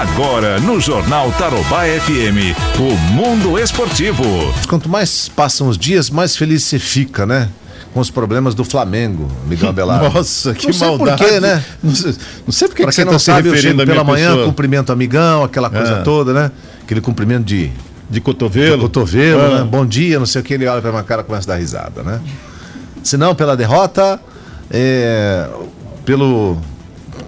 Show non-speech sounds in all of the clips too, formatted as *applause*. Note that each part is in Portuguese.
Agora no Jornal Tarobá FM, o Mundo Esportivo. Quanto mais passam os dias, mais feliz você fica, né? Com os problemas do Flamengo, Miguel Abelardo. *laughs* Nossa, que não sei maldade. Por quê, né? Não sei, não sei por que Pra que você quem não se sabe, eu chego pela manhã, pessoa. cumprimento amigão, aquela coisa Ah. toda, né? Aquele cumprimento de De cotovelo. cotovelo, Ah. né? Bom dia, não sei o que, ele olha pra minha cara e começa a dar risada, né? Se não, pela derrota, é, pelo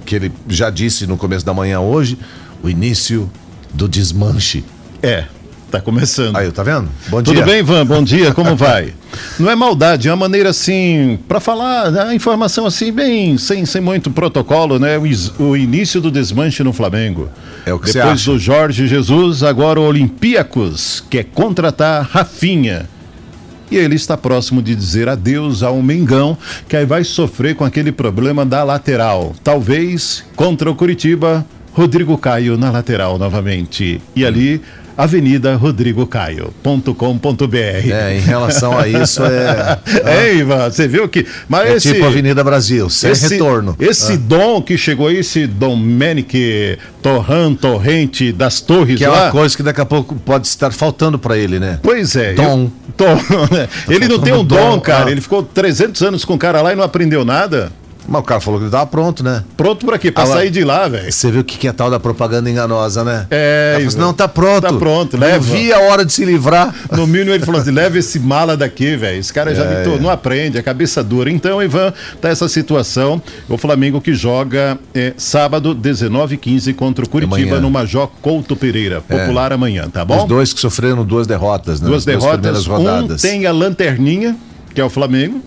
que ele já disse no começo da manhã hoje, o início do desmanche. É, tá começando. Aí, tá vendo? Bom Tudo dia. bem, Ivan? Bom dia, como vai? *laughs* Não é maldade, é uma maneira assim, para falar a informação assim, bem, sem, sem muito protocolo, né? O, o início do desmanche no Flamengo. É o que você Depois do Jorge Jesus, agora o Olympiacos quer contratar Rafinha. E ele está próximo de dizer adeus ao Mengão, que aí vai sofrer com aquele problema da lateral. Talvez contra o Curitiba, Rodrigo Caio na lateral novamente. E ali, Avenida Rodrigo Caio.com.br. É, em relação a isso, é, *laughs* É, Ivan, você viu que. Mas é esse, tipo Avenida Brasil, sem esse, retorno. Esse dom que chegou aí, esse Domenic Torran Torrente das Torres Que é lá. uma coisa que daqui a pouco pode estar faltando pra ele, né? Pois é. Dom. eu- *laughs* Tom, né? Ele não tem um dom, dom, cara. ah. Ele ficou 300 anos com o cara lá e não aprendeu nada. Mas o cara falou que ele tava pronto, né? Pronto pra quê? Pra Ah, sair de lá, velho. Você viu o que que é tal da propaganda enganosa, né? É, falou assim, não, tá pronto. Tá pronto, leva. vi a hora de se livrar. No mínimo ele falou assim: leva esse mala daqui, velho. Esse cara já É, me é. não aprende, é cabeça dura. Então, Ivan, tá essa situação. O Flamengo que joga é, sábado, 19h15 contra o Curitiba Amanhã. no Major Couto Pereira. Popular amanhã, tá bom? Os dois que sofreram duas derrotas, né? Duas Nas derrotas. primeiras Um rodadas. tem a lanterninha, que é o Flamengo.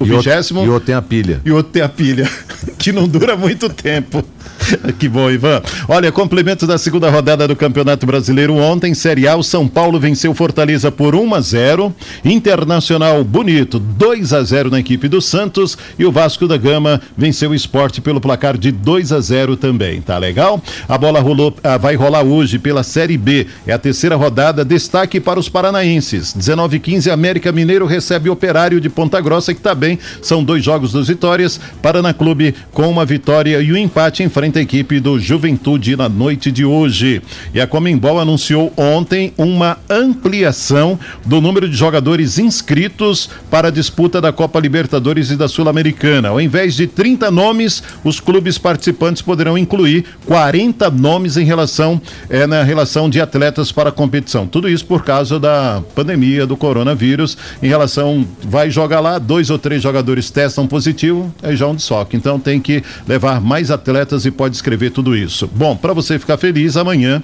O e, vigésimo. e outro tem a pilha. e outro tem a pilha, *laughs* que não dura muito tempo. *laughs* Que bom, Ivan. Olha, complemento da segunda rodada do Campeonato Brasileiro ontem, Série A, o São Paulo venceu Fortaleza por 1 a 0, Internacional bonito, 2 a 0 na equipe do Santos. E o Vasco da Gama venceu o Esporte pelo placar de 2 a 0 também, tá legal? A bola rolou, ah, vai rolar hoje pela Série B, é a terceira rodada, destaque para os paranaenses. 19 e 15 América Mineiro recebe Operário de Ponta Grossa que tá bem, são dois jogos dos vitórias, Paraná Clube com uma vitória e um empate enfrenta equipe do Juventude na noite de hoje. E a Comembol anunciou ontem uma ampliação do número de jogadores inscritos para a disputa da Copa Libertadores e da Sul-Americana. Ao invés de 30 nomes, os clubes participantes poderão incluir 40 nomes em relação é, na relação de atletas para a competição. Tudo isso por causa da pandemia do coronavírus. Em relação, vai jogar lá, dois ou três jogadores testam positivo, é já um desfoque. Então tem que levar mais atletas e pode escrever tudo isso. Bom, para você ficar feliz, amanhã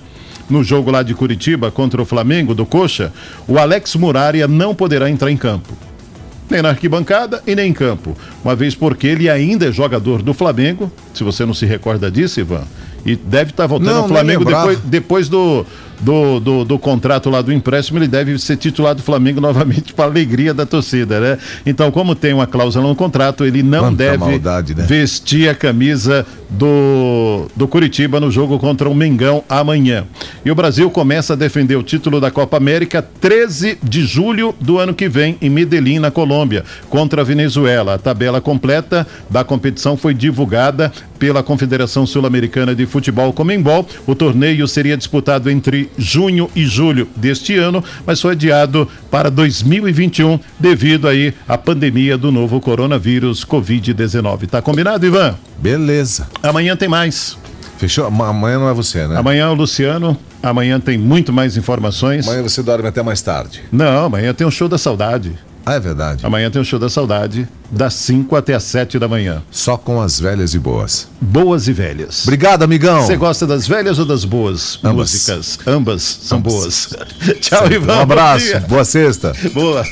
no jogo lá de Curitiba contra o Flamengo do Coxa, o Alex Muraria não poderá entrar em campo. Nem na arquibancada e nem em campo. Uma vez porque ele ainda é jogador do Flamengo, se você não se recorda disso, Ivan, e deve estar voltando Não, ao Flamengo depois, depois do, do, do, do contrato lá do empréstimo, ele deve ser titular do Flamengo *laughs* novamente para alegria da torcida, né? Então, como tem uma cláusula no contrato, ele não Quanta deve maldade, né? vestir a camisa do, do Curitiba no jogo contra o Mengão amanhã. E o Brasil começa a defender o título da Copa América 13 de julho do ano que vem, em Medellín, na Colômbia, contra a Venezuela. A tabela completa da competição foi divulgada pela Confederação Sul-Americana de Futebol Comembol. O torneio seria disputado entre junho e julho deste ano, mas foi adiado para 2021 devido aí à pandemia do novo coronavírus Covid-19. Tá combinado, Ivan? Beleza. Amanhã tem mais. Fechou? Ama- Amanhã não é você, né? Amanhã o Luciano. Amanhã tem muito mais informações. Amanhã você dorme até mais tarde. Não, amanhã tem o show da saudade. Ah, é verdade. Amanhã tem o show da saudade, das 5 até as 7 da manhã. Só com as velhas e boas. Boas e velhas. Obrigado, amigão. Você gosta das velhas ou das boas Ambas. músicas? Ambas são Ambas. boas. *laughs* Tchau, Ivan. Um abraço. Boa sexta. Boa.